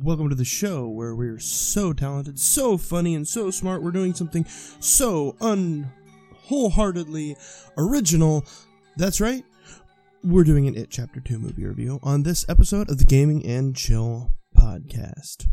Welcome to the show where we're so talented, so funny, and so smart. We're doing something so un wholeheartedly original. That's right. We're doing an It Chapter 2 movie review on this episode of the Gaming and Chill podcast.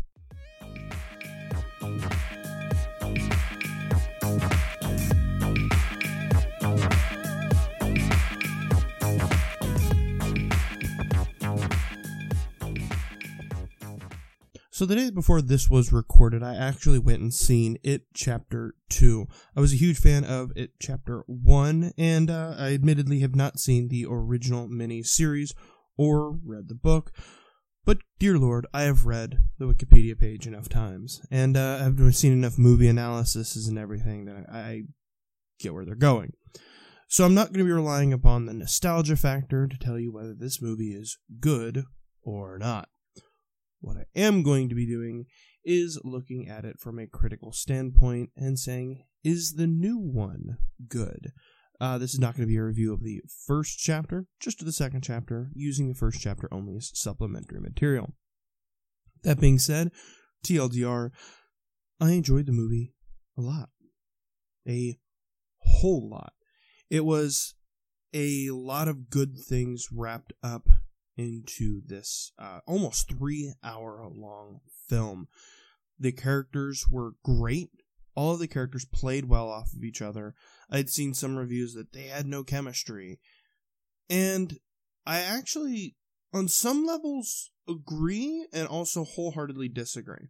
So the day before this was recorded, I actually went and seen It Chapter 2. I was a huge fan of It Chapter 1, and uh, I admittedly have not seen the original mini series or read the book. But, dear Lord, I have read the Wikipedia page enough times, and uh, I've seen enough movie analyses and everything that I get where they're going. So I'm not going to be relying upon the nostalgia factor to tell you whether this movie is good or not. What I am going to be doing is looking at it from a critical standpoint and saying, is the new one good? Uh, this is not going to be a review of the first chapter, just of the second chapter, using the first chapter only as supplementary material. That being said, TLDR, I enjoyed the movie a lot. A whole lot. It was a lot of good things wrapped up into this uh, almost three hour long film. The characters were great. All of the characters played well off of each other. I'd seen some reviews that they had no chemistry. And I actually, on some levels, agree and also wholeheartedly disagree.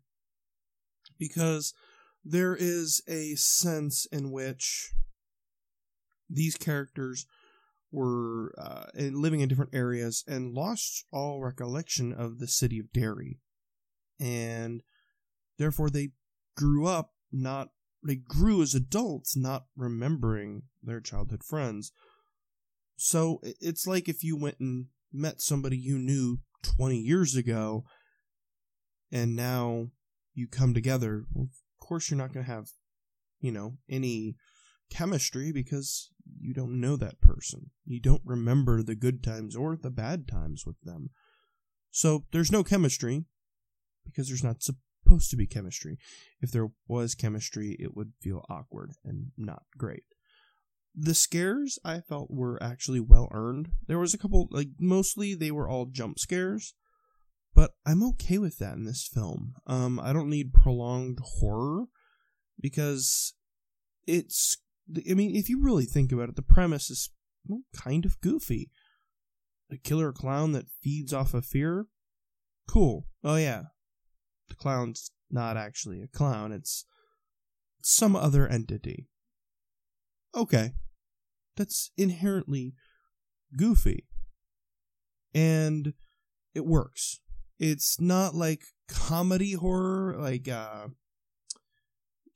Because there is a sense in which these characters were uh, living in different areas and lost all recollection of the city of Derry. And therefore, they grew up not, they grew as adults not remembering their childhood friends. So it's like if you went and met somebody you knew 20 years ago and now you come together. Of course, you're not going to have, you know, any chemistry because you don't know that person. You don't remember the good times or the bad times with them. So there's no chemistry because there's not supposed to be chemistry. If there was chemistry, it would feel awkward and not great. The scares I felt were actually well earned. There was a couple, like, mostly they were all jump scares, but I'm okay with that in this film. Um, I don't need prolonged horror because it's I mean, if you really think about it, the premise is well, kind of goofy. A killer clown that feeds off of fear? Cool. Oh, yeah. The clown's not actually a clown, it's some other entity. Okay. That's inherently goofy. And it works. It's not like comedy horror, like, uh,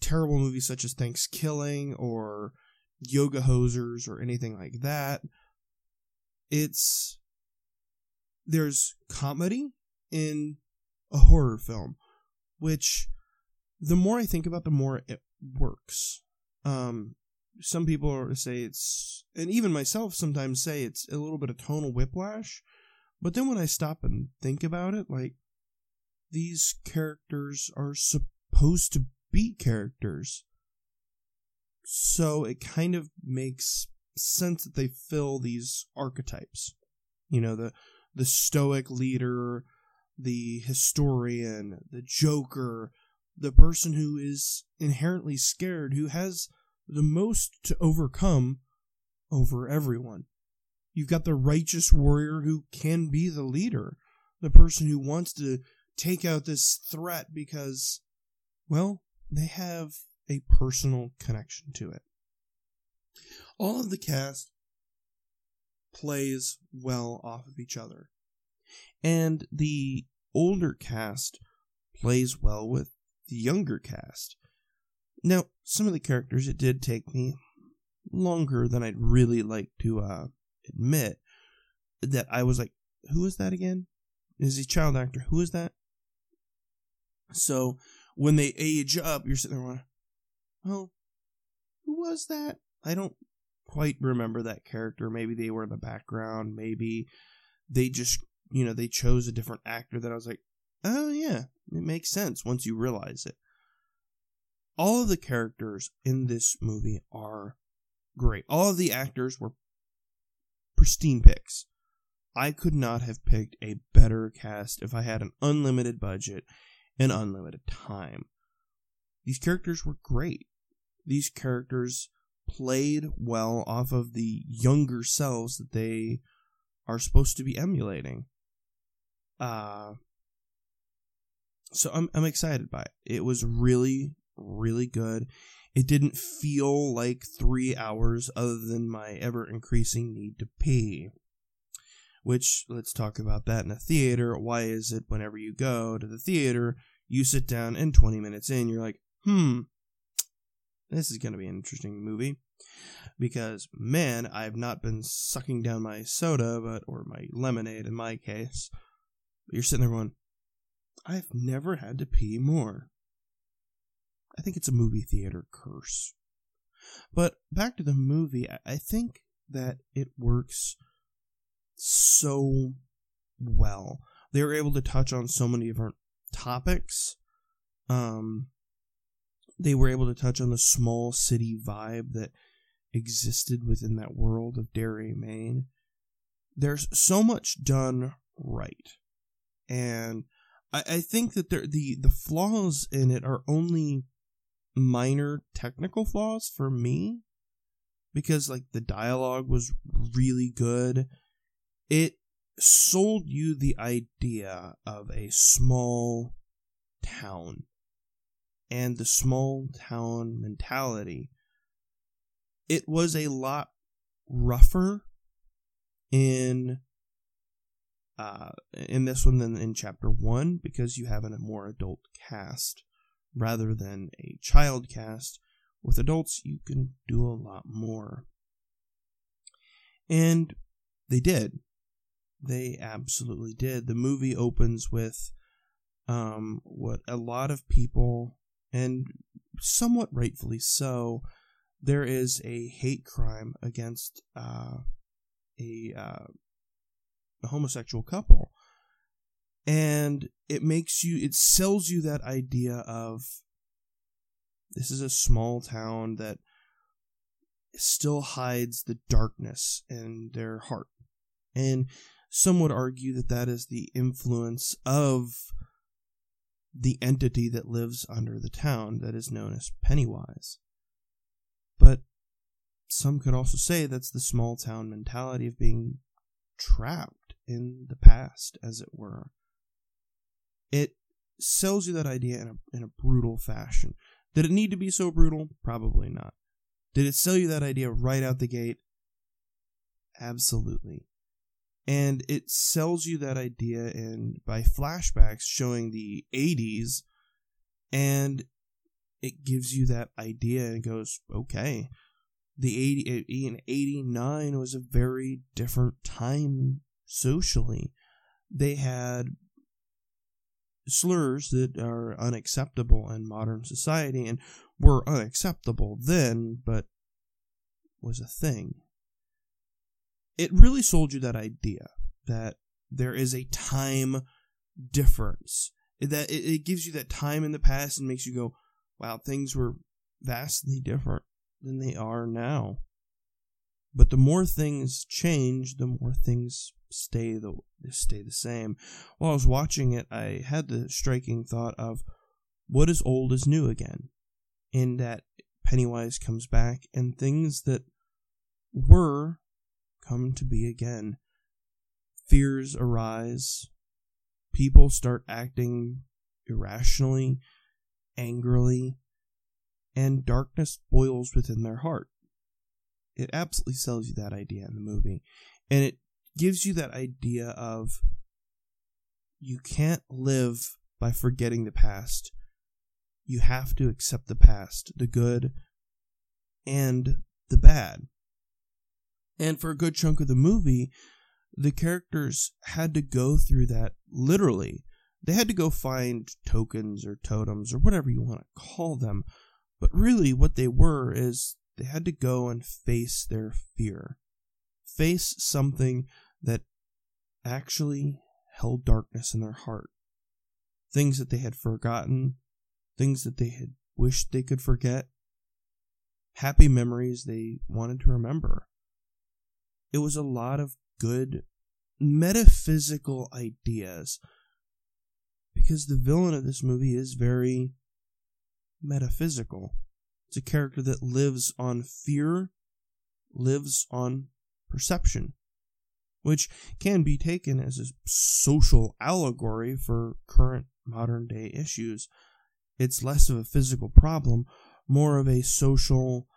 terrible movies such as Thanksgiving or Yoga Hosers or anything like that. It's there's comedy in a horror film, which the more I think about, the more it works. Um, some people say it's, and even myself sometimes say it's a little bit of tonal whiplash. But then when I stop and think about it, like these characters are supposed to beat characters. So it kind of makes sense that they fill these archetypes. You know, the the stoic leader, the historian, the joker, the person who is inherently scared, who has the most to overcome over everyone. You've got the righteous warrior who can be the leader, the person who wants to take out this threat because, well, they have a personal connection to it. All of the cast plays well off of each other. And the older cast plays well with the younger cast. Now, some of the characters, it did take me longer than I'd really like to uh, admit that I was like, who is that again? Is he child actor? Who is that? So when they age up, you're sitting there going, well, who was that? I don't quite remember that character. Maybe they were in the background. Maybe they just, you know, they chose a different actor that I was like, oh, yeah, it makes sense once you realize it. All of the characters in this movie are great. All of the actors were pristine picks. I could not have picked a better cast if I had an unlimited budget and unlimited time. These characters were great. These characters played well off of the younger selves that they are supposed to be emulating. Uh so I'm I'm excited by it. It was really really good. It didn't feel like 3 hours other than my ever increasing need to pee. Which let's talk about that in a theater. Why is it whenever you go to the theater, you sit down and 20 minutes in you're like, "Hmm, this is going to be an interesting movie." because man, I've not been sucking down my soda, but or my lemonade in my case. But you're sitting there going, I've never had to pee more. I think it's a movie theater curse. But back to the movie, I think that it works so well. They were able to touch on so many different topics. Um, they were able to touch on the small city vibe that existed within that world of Derry, Maine. There's so much done right. And I, I think that there, the, the flaws in it are only minor technical flaws for me. Because like the dialogue was really good. It sold you the idea of a small town and the small town mentality it was a lot rougher in uh, in this one than in chapter one because you have a more adult cast rather than a child cast. With adults, you can do a lot more, and they did. They absolutely did. The movie opens with um, what a lot of people, and somewhat rightfully so, there is a hate crime against uh, a, uh, a homosexual couple. And it makes you, it sells you that idea of this is a small town that still hides the darkness in their heart. And some would argue that that is the influence of the entity that lives under the town that is known as Pennywise. But some could also say that's the small town mentality of being trapped in the past, as it were. It sells you that idea in a, in a brutal fashion. Did it need to be so brutal? Probably not. Did it sell you that idea right out the gate? Absolutely. And it sells you that idea and by flashbacks showing the 80s and it gives you that idea and goes, okay, the 80 eh, in 89 was a very different time socially. They had slurs that are unacceptable in modern society and were unacceptable then, but was a thing. It really sold you that idea that there is a time difference. That it, it gives you that time in the past and makes you go, wow, things were vastly different than they are now. But the more things change, the more things stay the stay the same. While I was watching it, I had the striking thought of what is old is new again, in that Pennywise comes back and things that were come to be again. Fears arise. People start acting irrationally angrily, and darkness boils within their heart. It absolutely sells you that idea in the movie. And it gives you that idea of you can't live by forgetting the past. You have to accept the past, the good and the bad. And for a good chunk of the movie, the characters had to go through that literally they had to go find tokens or totems or whatever you want to call them. But really, what they were is they had to go and face their fear, face something that actually held darkness in their heart. things that they had forgotten, things that they had wished they could forget, happy memories they wanted to remember. It was a lot of good metaphysical ideas because the villain of this movie is very metaphysical. It's a character that lives on fear, lives on perception, which can be taken as a social allegory for current modern day issues. It's less of a physical problem, more of a social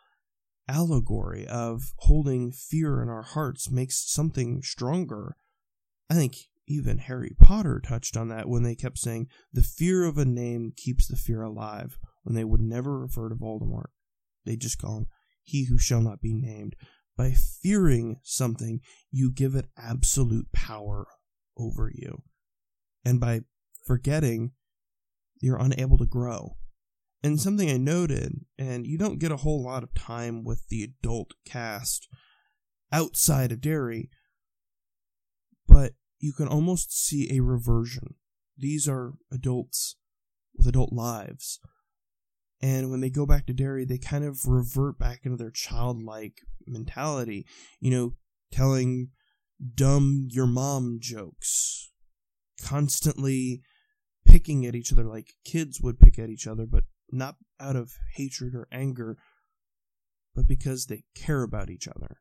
allegory of holding fear in our hearts makes something stronger. I think even Harry Potter touched on that when they kept saying, the fear of a name keeps the fear alive, when they would never refer to Voldemort. They just call him he who shall not be named. By fearing something, you give it absolute power over you. And by forgetting, you're unable to grow. And something I noted, and you don't get a whole lot of time with the adult cast outside of Derry, but you can almost see a reversion. These are adults with adult lives. And when they go back to Derry, they kind of revert back into their childlike mentality, you know, telling dumb your mom jokes, constantly picking at each other like kids would pick at each other, but not out of hatred or anger, but because they care about each other.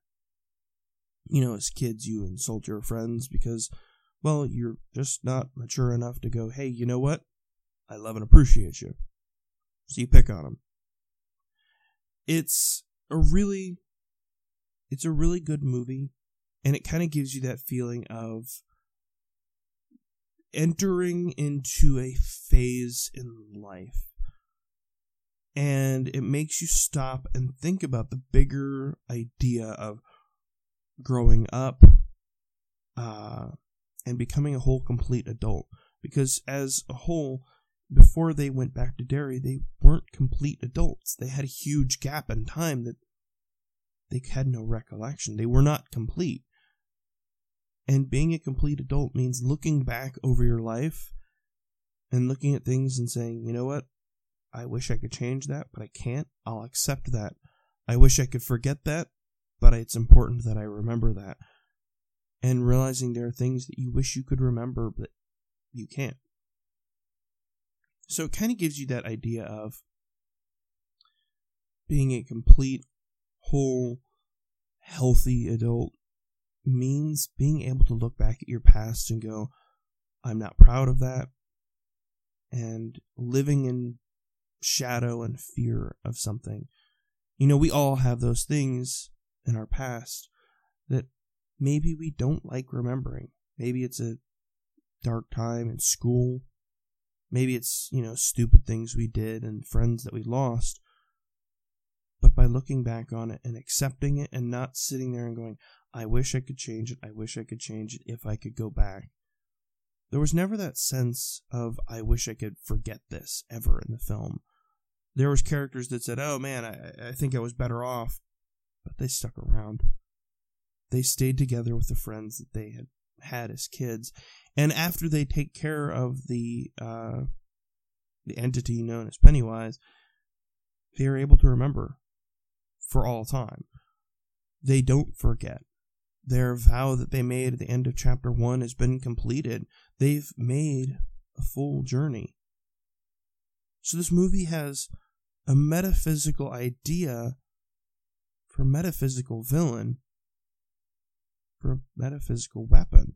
You know, as kids, you insult your friends because, well, you're just not mature enough to go, hey, you know what? I love and appreciate you. So you pick on them. It's a really, it's a really good movie, and it kind of gives you that feeling of entering into a phase in life and it makes you stop and think about the bigger idea of growing up uh, and becoming a whole complete adult. Because as a whole, before they went back to Derry, they weren't complete adults. They had a huge gap in time that they had no recollection. They were not complete. And being a complete adult means looking back over your life and looking at things and saying, you know what? I wish I could change that, but I can't. I'll accept that. I wish I could forget that, but it's important that I remember that. And realizing there are things that you wish you could remember, but you can't. So it kind of gives you that idea of being a complete, whole, healthy adult means being able to look back at your past and go, I'm not proud of that. And living in shadow and fear of something. You know, we all have those things in our past that maybe we don't like remembering. Maybe it's a dark time in school. Maybe it's, you know, stupid things we did and friends that we lost. But by looking back on it and accepting it and not sitting there and going, I wish I could change it, I wish I could change it if I could go back. There was never that sense of, I wish I could forget this ever in the film there was characters that said, "Oh man, I, I think I was better off," but they stuck around. They stayed together with the friends that they had had as kids, and after they take care of the uh, the entity known as Pennywise, they are able to remember for all time. They don't forget. Their vow that they made at the end of chapter one has been completed. They've made a full journey. So this movie has a metaphysical idea for metaphysical villain for metaphysical weapon.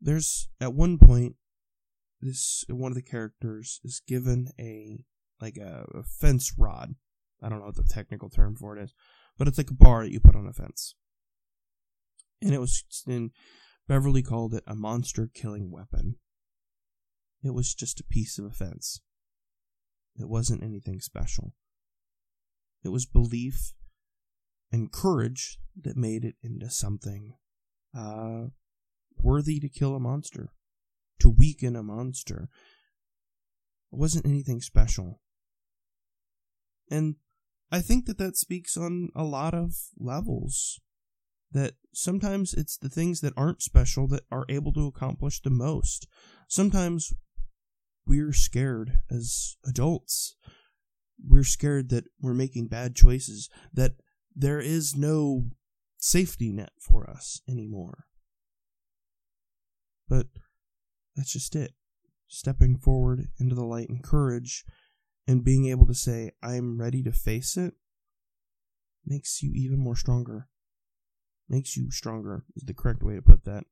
There's at one point this one of the characters is given a like a, a fence rod. I don't know what the technical term for it is, but it's like a bar that you put on a fence. And it was in Beverly called it a monster killing weapon. It was just a piece of a fence. It wasn't anything special. It was belief and courage that made it into something uh, worthy to kill a monster, to weaken a monster. It wasn't anything special. And I think that that speaks on a lot of levels. That sometimes it's the things that aren't special that are able to accomplish the most. Sometimes we're scared as adults. We're scared that we're making bad choices, that there is no safety net for us anymore. But that's just it. Stepping forward into the light and courage and being able to say, I'm ready to face it, makes you even more stronger. Makes you stronger is the correct way to put that.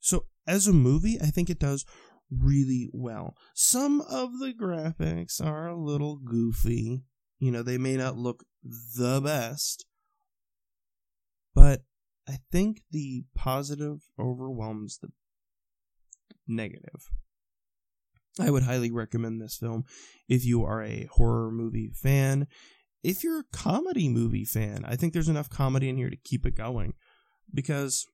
So, as a movie, I think it does really well. Some of the graphics are a little goofy. You know, they may not look the best, but I think the positive overwhelms the negative. I would highly recommend this film if you are a horror movie fan. If you're a comedy movie fan, I think there's enough comedy in here to keep it going. Because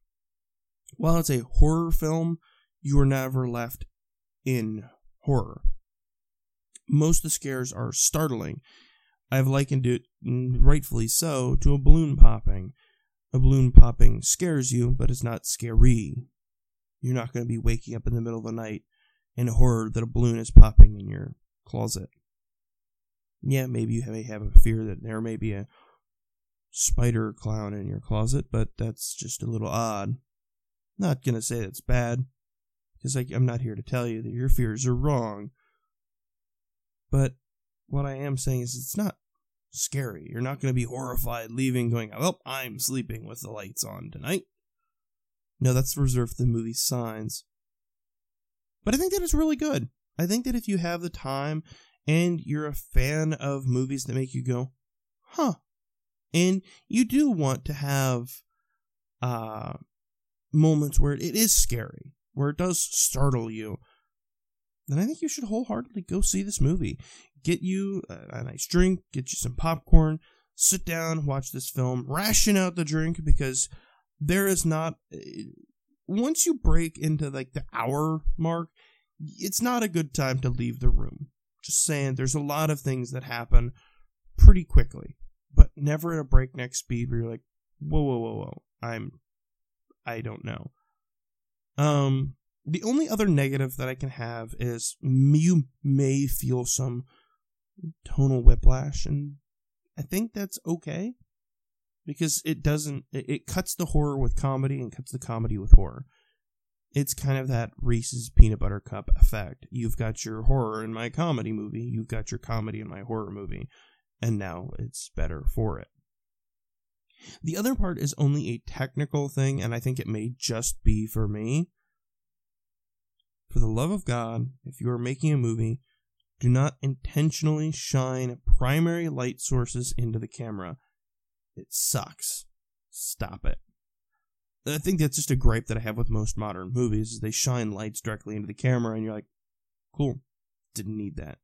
while it's a horror film, you are never left in horror. Most of the scares are startling. I've likened it, mm, rightfully so, to a balloon popping. A balloon popping scares you, but it's not scary. You're not going to be waking up in the middle of the night in horror that a balloon is popping in your closet. Yeah, maybe you may have a fear that there may be a spider clown in your closet, but that's just a little odd. Not gonna say that's bad, because I'm not here to tell you that your fears are wrong. But what I am saying is it's not scary. You're not going to be horrified leaving going, oh, I'm sleeping with the lights on tonight. No, that's reserved for the movie Signs. But I think that is really good. I think that if you have the time and you're a fan of movies that make you go, huh, and you do want to have uh, moments where it is scary, where it does startle you, then I think you should wholeheartedly go see this movie. Get you a, a nice drink, get you some popcorn, sit down, watch this film, ration out the drink because there is not eh, once you break into like the hour mark, it's not a good time to leave the room. Just saying, there's a lot of things that happen pretty quickly, but never at a breakneck speed where you're like, whoa, whoa, whoa, whoa, I'm, I don't know. Um, the only other negative that I can have is you may feel some tonal whiplash, and I think that's okay because it doesn't it cuts the horror with comedy and cuts the comedy with horror. It's kind of that Reese's peanut butter cup effect. You've got your horror in my comedy movie, you've got your comedy in my horror movie, and now it's better for it. The other part is only a technical thing, and I think it may just be for me. For the love of God, if you are making a movie, do not intentionally shine primary light sources into the camera it sucks. Stop it. I think that's just a gripe that I have with most modern movies is they shine lights directly into the camera and you're like, cool, didn't need that.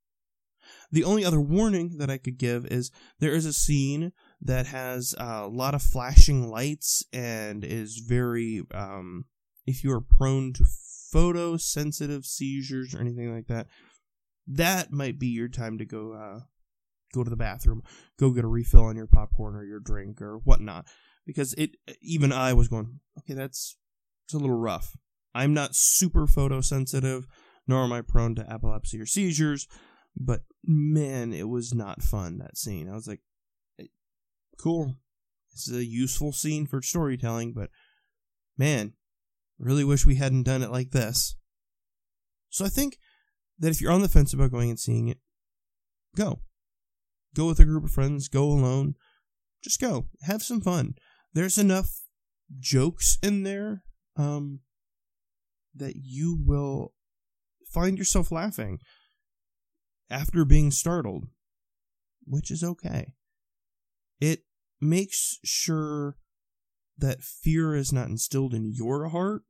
The only other warning that I could give is there is a scene that has a lot of flashing lights and is very, um, if you are prone to photosensitive seizures or anything like that, that might be your time to go uh, go to the bathroom, go get a refill on your popcorn or your drink or whatnot. Because it, even I was going, okay, that's it's a little rough. I'm not super photosensitive, nor am I prone to epilepsy or seizures, but man, it was not fun that scene. I was like, cool. This is a useful scene for storytelling, but man, really wish we hadn't done it like this. So I think that if you're on the fence about going and seeing it, go. Go with a group of friends, go alone. Just go. Have some fun. There's enough jokes in there um, that you will find yourself laughing after being startled, which is okay. It makes sure that fear is not instilled in your heart.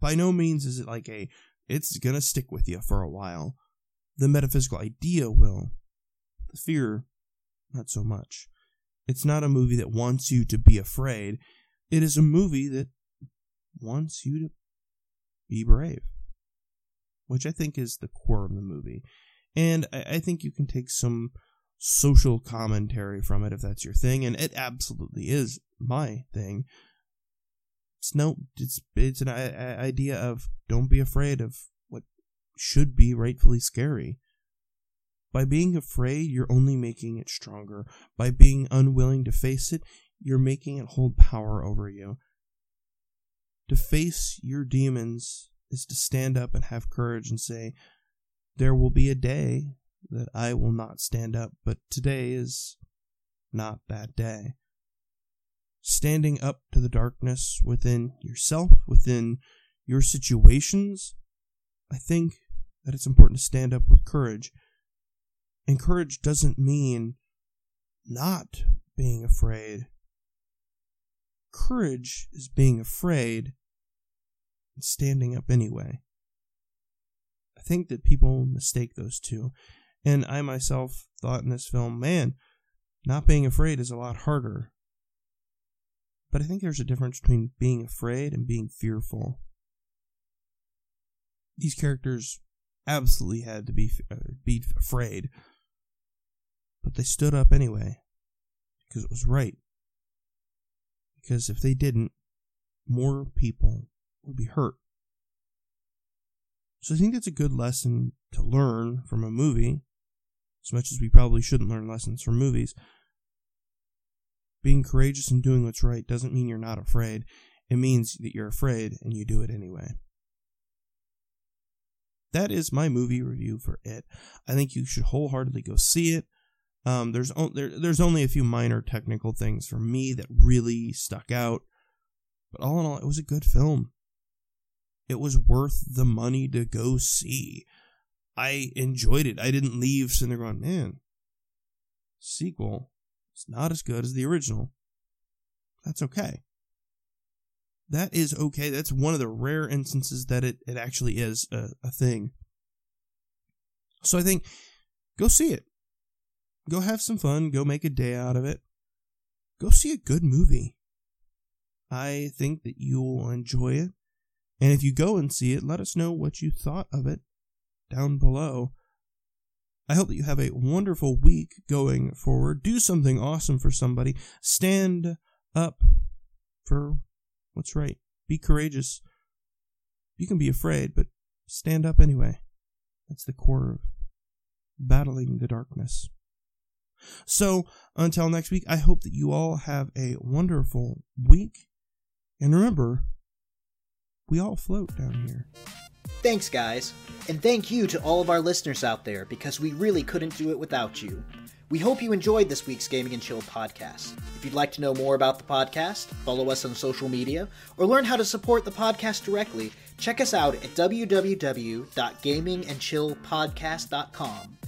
By no means is it like a, it's gonna stick with you for a while. The metaphysical idea will. The fear not so much. It's not a movie that wants you to be afraid. It is a movie that wants you to be brave, which I think is the core of the movie. And I, think you can take some social commentary from it if that's your thing, and it absolutely is my thing. It's no, it's it's an idea of don't be afraid of what should be rightfully scary. By being afraid, you're only making it stronger. By being unwilling to face it, you're making it hold power over you. To face your demons is to stand up and have courage and say, There will be a day that I will not stand up, but today is not that day. Standing up to the darkness within yourself, within your situations, I think that it's important to stand up with courage. And courage doesn't mean not being afraid. Courage is being afraid and standing up anyway. I think that people mistake those two. And I myself thought in this film, man, not being afraid is a lot harder. But I think there's a difference between being afraid and being fearful. These characters absolutely had to be uh, be afraid, but they stood up anyway because it was right. Because if they didn't, more people would be hurt. So I think that's a good lesson to learn from a movie, as much as we probably shouldn't learn lessons from movies. Being courageous and doing what's right doesn't mean you're not afraid. It means that you're afraid and you do it anyway. That is my movie review for it. I think you should wholeheartedly go see it. Um, there's there, there's only a few minor technical things for me that really stuck out, but all in all, it was a good film. It was worth the money to go see. I enjoyed it. I didn't leave sitting there going, man, sequel is not as good as the original. That's okay. That is okay. That's one of the rare instances that it, it actually is a, a thing. So I think go see it. Go have some fun. Go make a day out of it. Go see a good movie. I think that you'll enjoy it. And if you go and see it, let us know what you thought of it down below. I hope that you have a wonderful week going forward. Do something awesome for somebody. Stand up for what's right. Be courageous. You can be afraid, but stand up anyway. That's the core of battling the darkness. So, until next week, I hope that you all have a wonderful week. And remember, we all float down here. Thanks, guys. And thank you to all of our listeners out there because we really couldn't do it without you. We hope you enjoyed this week's Gaming and Chill podcast. If you'd like to know more about the podcast, follow us on social media, or learn how to support the podcast directly, check us out at www.gamingandchillpodcast.com.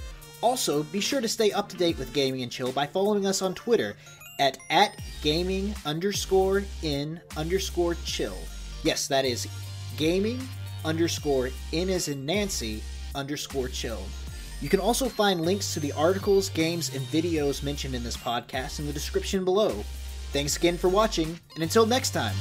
Also, be sure to stay up to date with Gaming and Chill by following us on Twitter at, at gaming underscore in underscore chill. Yes, that is gaming underscore in as in Nancy underscore chill. You can also find links to the articles, games, and videos mentioned in this podcast in the description below. Thanks again for watching, and until next time.